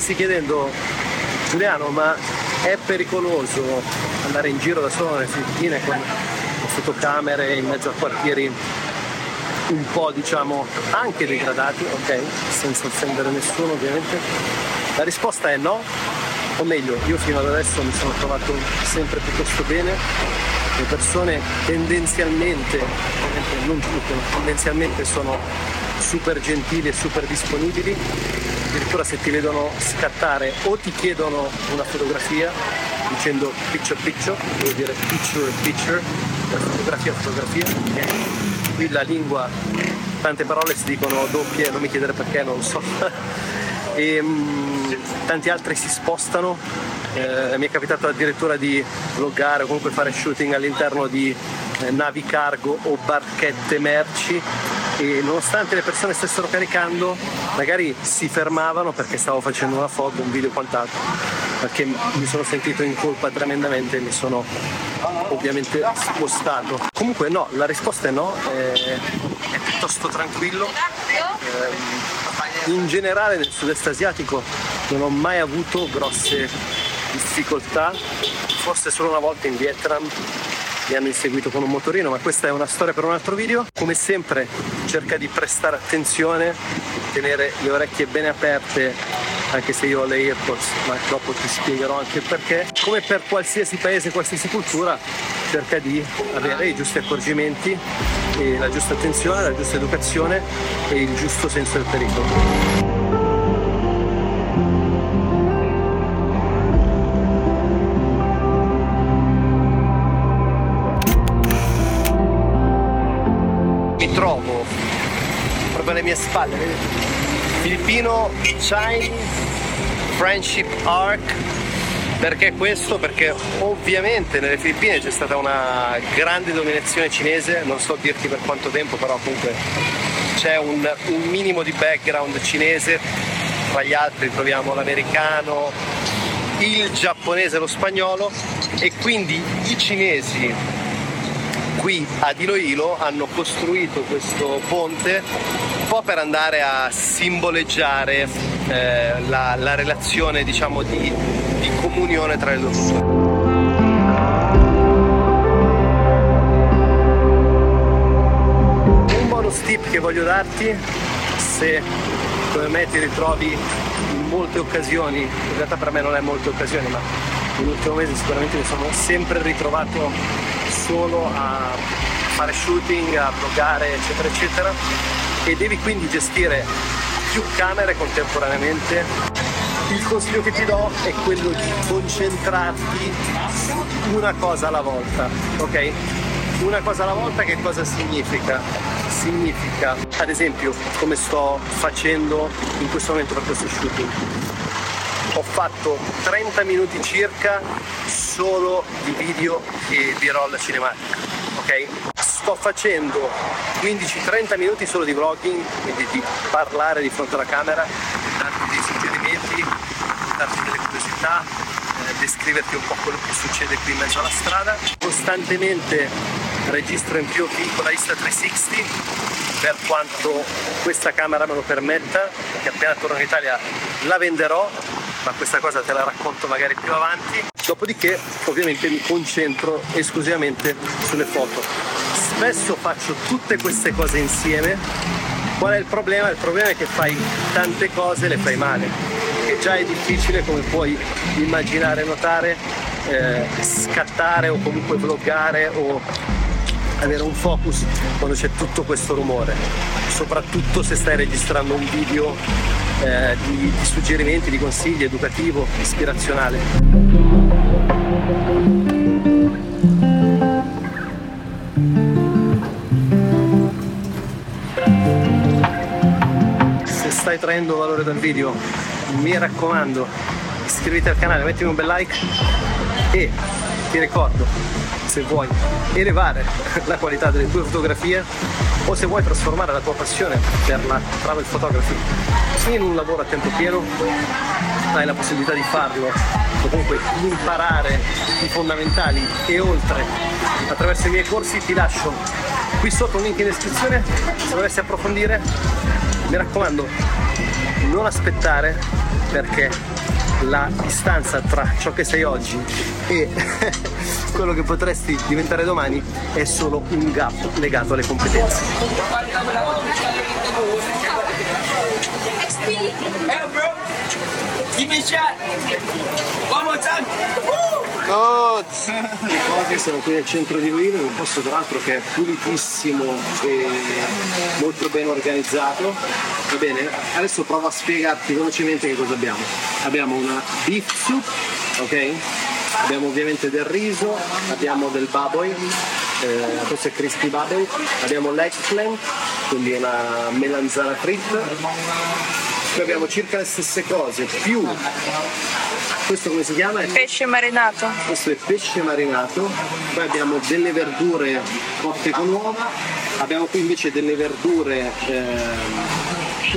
stessi chiedendo, Giuliano, ma è pericoloso andare in giro da solo nelle Filippine con fotocamere in mezzo a quartieri un po' diciamo anche degradati, ok? Senza offendere nessuno ovviamente. La risposta è no, o meglio, io fino ad adesso mi sono trovato sempre piuttosto bene. Le persone tendenzialmente, non tutte, tendenzialmente sono super gentili e super disponibili. Addirittura se ti vedono scattare o ti chiedono una fotografia dicendo picture picture, vuol dire picture picture, fotografia fotografia. Qui la lingua, tante parole si dicono doppie, non mi chiedere perché, non so. e, um, tanti altri si spostano. Eh, mi è capitato addirittura di vloggare o comunque fare shooting all'interno di eh, navi cargo o barchette merci e nonostante le persone stessero caricando magari si fermavano perché stavo facendo una foto, un video quant'altro perché mi sono sentito in colpa tremendamente e mi sono ovviamente spostato. Comunque no, la risposta è no, è, è piuttosto tranquillo. Eh, in generale nel sud-est asiatico non ho mai avuto grosse difficoltà, forse solo una volta in Vietnam mi hanno inseguito con un motorino, ma questa è una storia per un altro video. Come sempre cerca di prestare attenzione, tenere le orecchie bene aperte, anche se io ho le AirPods, ma dopo ti spiegherò anche il perché. Come per qualsiasi paese, qualsiasi cultura, cerca di avere i giusti accorgimenti, la giusta attenzione, la giusta educazione e il giusto senso del pericolo. Mie spalle, Filippino Chinese Friendship Arc. Perché questo? Perché ovviamente nelle Filippine c'è stata una grande dominazione cinese, non so dirti per quanto tempo, però comunque c'è un, un minimo di background cinese, tra gli altri troviamo l'americano, il giapponese e lo spagnolo e quindi i cinesi qui ad Iloilo hanno costruito questo ponte po' per andare a simboleggiare eh, la, la, relazione diciamo di, di comunione tra le due. Un bonus tip che voglio darti se come me ti ritrovi in molte occasioni, in realtà per me non è molte occasioni, ma nell'ultimo mese sicuramente mi sono sempre ritrovato solo a fare shooting, a vloggare, eccetera, eccetera, e devi quindi gestire più camere contemporaneamente. Il consiglio che ti do è quello di concentrarti una cosa alla volta, ok? Una cosa alla volta che cosa significa? Significa, ad esempio, come sto facendo in questo momento per questo shooting. Ho fatto 30 minuti circa solo di video e di roll cinematica, ok? Sto facendo 15-30 minuti solo di vlogging, quindi di parlare di fronte alla camera, darti dei suggerimenti, darti delle curiosità, eh, descriverti un po' quello che succede qui in mezzo alla strada. Costantemente registro in POV con la Insta360 per quanto questa camera me lo permetta, perché appena torno in Italia la venderò ma questa cosa te la racconto magari più avanti. Dopodiché ovviamente mi concentro esclusivamente sulle foto. Spesso faccio tutte queste cose insieme. Qual è il problema? Il problema è che fai tante cose e le fai male. Che già è difficile come puoi immaginare, notare, eh, scattare o comunque vloggare o avere un focus quando c'è tutto questo rumore, soprattutto se stai registrando un video eh, di, di suggerimenti, di consigli educativo, ispirazionale. Stai traendo valore dal video, mi raccomando, iscriviti al canale, mettimi un bel like e ti ricordo se vuoi elevare la qualità delle tue fotografie o se vuoi trasformare la tua passione per la travel photography in un lavoro a tempo pieno hai la possibilità di farlo comunque imparare i fondamentali e oltre. Attraverso i miei corsi ti lascio qui sotto un link in descrizione se volessi approfondire mi raccomando non aspettare perché la distanza tra ciò che sei oggi e quello che potresti diventare domani è solo un gap legato alle competenze. Hey, bro. Give me a shot. One time. Oggi siamo qui nel centro di Luino, in un posto tra l'altro che è pulitissimo e molto ben organizzato. Va bene? Adesso provo a spiegarti velocemente che cosa abbiamo. Abbiamo una beef soup, ok? Abbiamo ovviamente del riso, abbiamo del baboy, eh, questo è crispy baboy, abbiamo l'eggplant, quindi una melanzana fritta. Poi abbiamo circa le stesse cose, più questo come si chiama? Pesce marinato. questo è pesce marinato, poi abbiamo delle verdure cotte con uova, abbiamo qui invece delle verdure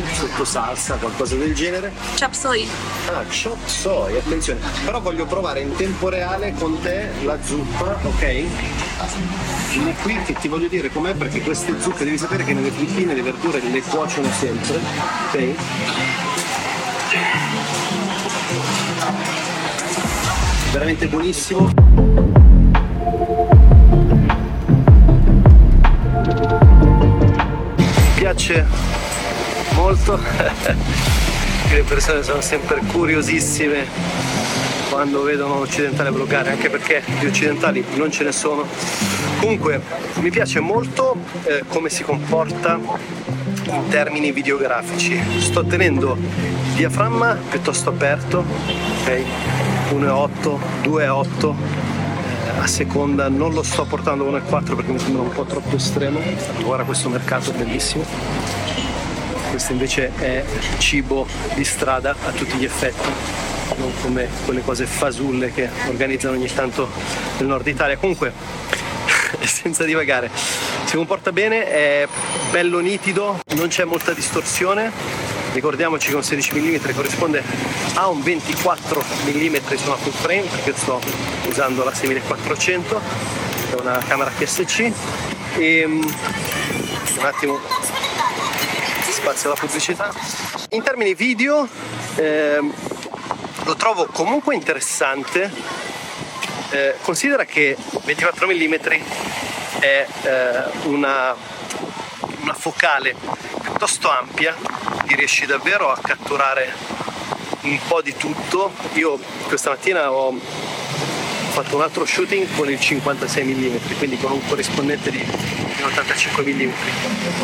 sotto salsa, qualcosa del genere. Chop suey. Ah, chop soy, attenzione. Però voglio provare in tempo reale con te la zuppa, ok? Vieni qui che ti voglio dire com'è perché queste zuppe devi sapere che nelle Filippine le verdure le cuociono sempre, ok? Veramente buonissimo. Piace molto. le persone sono sempre curiosissime quando vedono un occidentale vloggare, anche perché di occidentali non ce ne sono. Comunque mi piace molto eh, come si comporta in termini videografici. Sto tenendo il diaframma piuttosto aperto, ok? 1,8, 2,8 eh, a seconda, non lo sto portando 1,4 perché mi sembra un po' troppo estremo. Guarda questo mercato è bellissimo questo invece è cibo di strada a tutti gli effetti, non come quelle cose fasulle che organizzano ogni tanto nel nord Italia. Comunque, senza divagare, si comporta bene, è bello nitido, non c'è molta distorsione. Ricordiamoci che un 16 mm corrisponde a un 24 mm su una full frame perché sto usando la 6400 è una camera PSC e mm, un attimo spazio alla pubblicità. In termini video ehm, lo trovo comunque interessante. Eh, considera che 24 mm è eh, una, una focale piuttosto ampia, quindi riesci davvero a catturare un po' di tutto. Io questa mattina ho fatto un altro shooting con il 56 mm, quindi con un corrispondente di, di 85 mm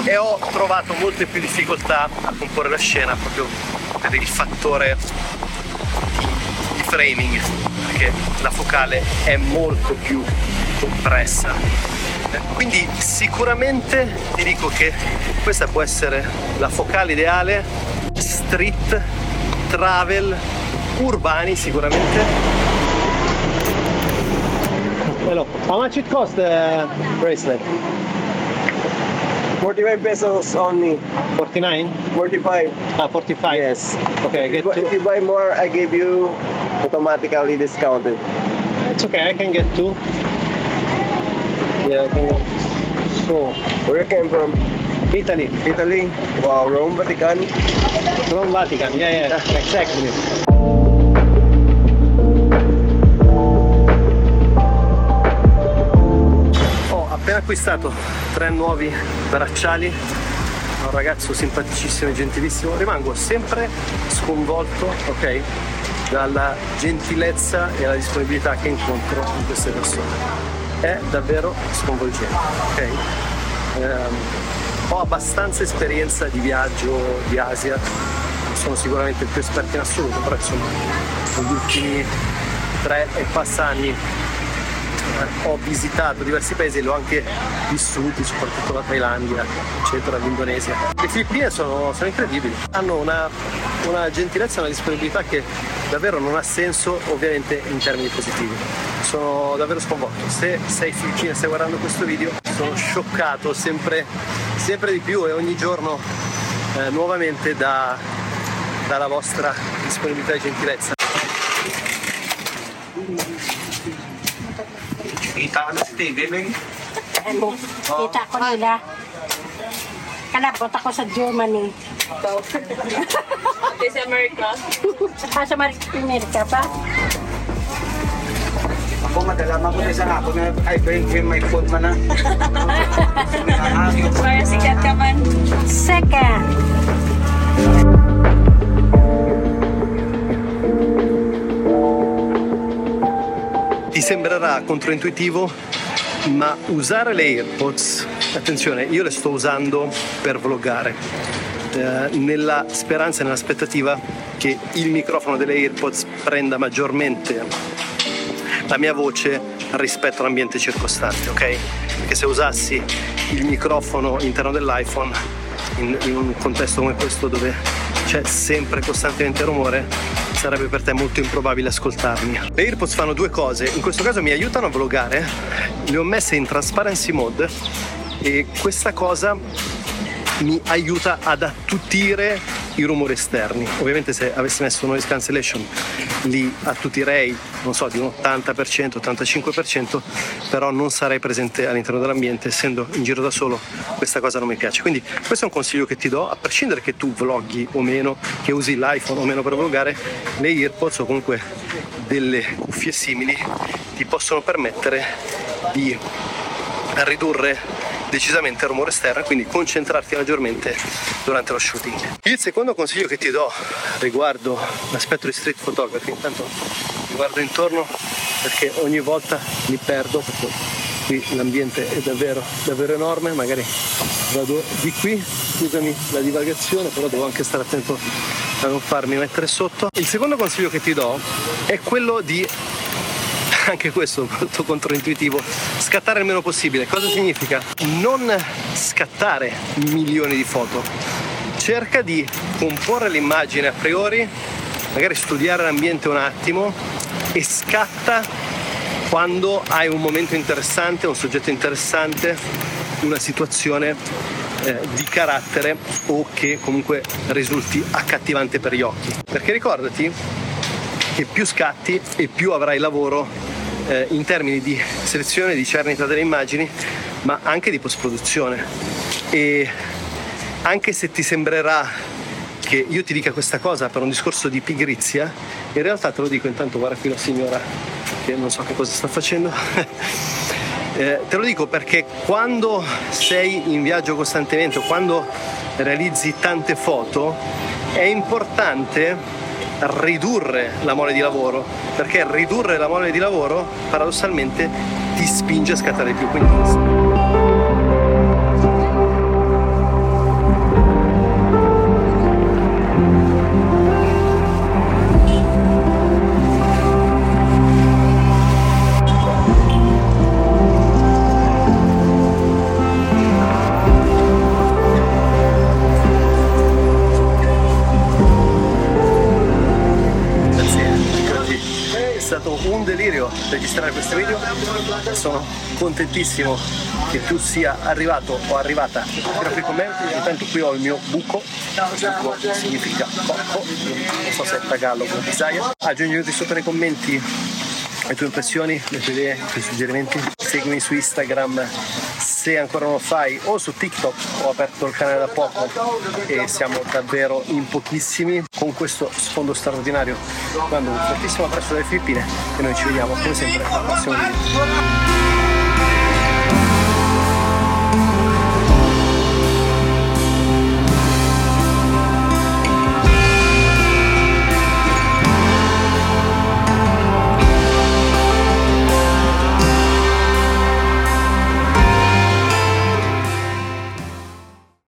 e ho trovato molte più difficoltà a comporre la scena proprio per il fattore di, framing, perché la focale è molto più compressa. Eh, Quindi sicuramente ti dico che questa può essere la focale ideale, street, travel, urbani sicuramente Hello. How much it cost the bracelet? 45 pesos only. 49? 45. Ah, 45. Yes. Okay, I If get you, if two. you buy more, I give you automatically discounted. It's okay, I can get two. Yeah, I can get So, Where you came from? Italy, Italy? Wow, Rome, Vatican. from Vatican. Yeah, yeah, exactly. Acquistato tre nuovi bracciali un ragazzo simpaticissimo e gentilissimo. Rimango sempre sconvolto, ok, dalla gentilezza e la disponibilità che incontro in queste persone. È davvero sconvolgente, ok? Ehm, ho abbastanza esperienza di viaggio di Asia, non sono sicuramente il più esperto in assoluto, però insomma negli ultimi tre e passa anni ho visitato diversi paesi e li ho anche vissuti, soprattutto la Thailandia, eccetera, l'Indonesia. Le Filippine sono, sono incredibili, hanno una, una gentilezza una disponibilità che davvero non ha senso ovviamente in termini positivi. Sono davvero sconvolto. Se sei filippino e stai guardando questo video, sono scioccato sempre, sempre di più e ogni giorno eh, nuovamente da- dalla vostra disponibilità e gentilezza. Kita ka na si TV, Beng. Ano, kita ko nila. Kalabot ako sa Germany. This America. Ah, sa Amerika pa? Ako madalaman ko na sa ako na ay bring him my food man na. Para sikat ka man. Second. Ti sembrerà controintuitivo, ma usare le AirPods, attenzione, io le sto usando per vloggare, eh, nella speranza e nell'aspettativa che il microfono delle AirPods prenda maggiormente la mia voce rispetto all'ambiente circostante, ok? Perché se usassi il microfono interno dell'iPhone in, in un contesto come questo dove c'è sempre costantemente rumore, sarebbe per te molto improbabile ascoltarmi. Le AirPods fanno due cose, in questo caso mi aiutano a vloggare, le ho messe in transparency mode e questa cosa mi aiuta ad attutire i rumori esterni. Ovviamente se avessi messo noise cancellation li attutirei, non so, di un 80%, 85%, però non sarei presente all'interno dell'ambiente, essendo in giro da solo, questa cosa non mi piace. Quindi questo è un consiglio che ti do, a prescindere che tu vloggi o meno, che usi l'iPhone o meno per vloggare, le AirPods o comunque delle cuffie simili ti possono permettere di ridurre decisamente il rumore esterno quindi concentrarti maggiormente durante lo shooting. Il secondo consiglio che ti do riguardo l'aspetto di street photography, intanto mi guardo intorno perché ogni volta mi perdo perché qui l'ambiente è davvero, davvero enorme, magari vado di qui, scusami la divagazione, però devo anche stare attento a non farmi mettere sotto. Il secondo consiglio che ti do è quello di anche questo molto controintuitivo, scattare il meno possibile. Cosa significa? Non scattare milioni di foto. Cerca di comporre l'immagine a priori, magari studiare l'ambiente un attimo e scatta quando hai un momento interessante, un soggetto interessante, una situazione eh, di carattere o che comunque risulti accattivante per gli occhi. Perché ricordati che più scatti e più avrai lavoro eh, in termini di selezione, di cernita delle immagini, ma anche di post-produzione. E anche se ti sembrerà che io ti dica questa cosa per un discorso di pigrizia, in realtà te lo dico intanto, guarda qui la signora che non so che cosa sta facendo. Eh, te lo dico perché quando sei in viaggio costantemente quando realizzi tante foto è importante ridurre la mole di lavoro perché ridurre la mole di lavoro paradossalmente ti spinge a scattare di più quindi stato un delirio registrare questo video. Sono contentissimo che tu sia arrivato o arrivata qui con me. Intanto qui ho il mio buco, buco significa cocco, non so se è tagallo o bisaya. Aggiungiti sotto nei commenti le tue impressioni, le tue idee, i tuoi suggerimenti. Seguimi su Instagram se ancora non lo fai o su TikTok ho aperto il canale da poco e siamo davvero in pochissimi con questo sfondo straordinario. Mando un fortissimo abbraccio dalle Filippine e noi ci vediamo come sempre al prossimo video.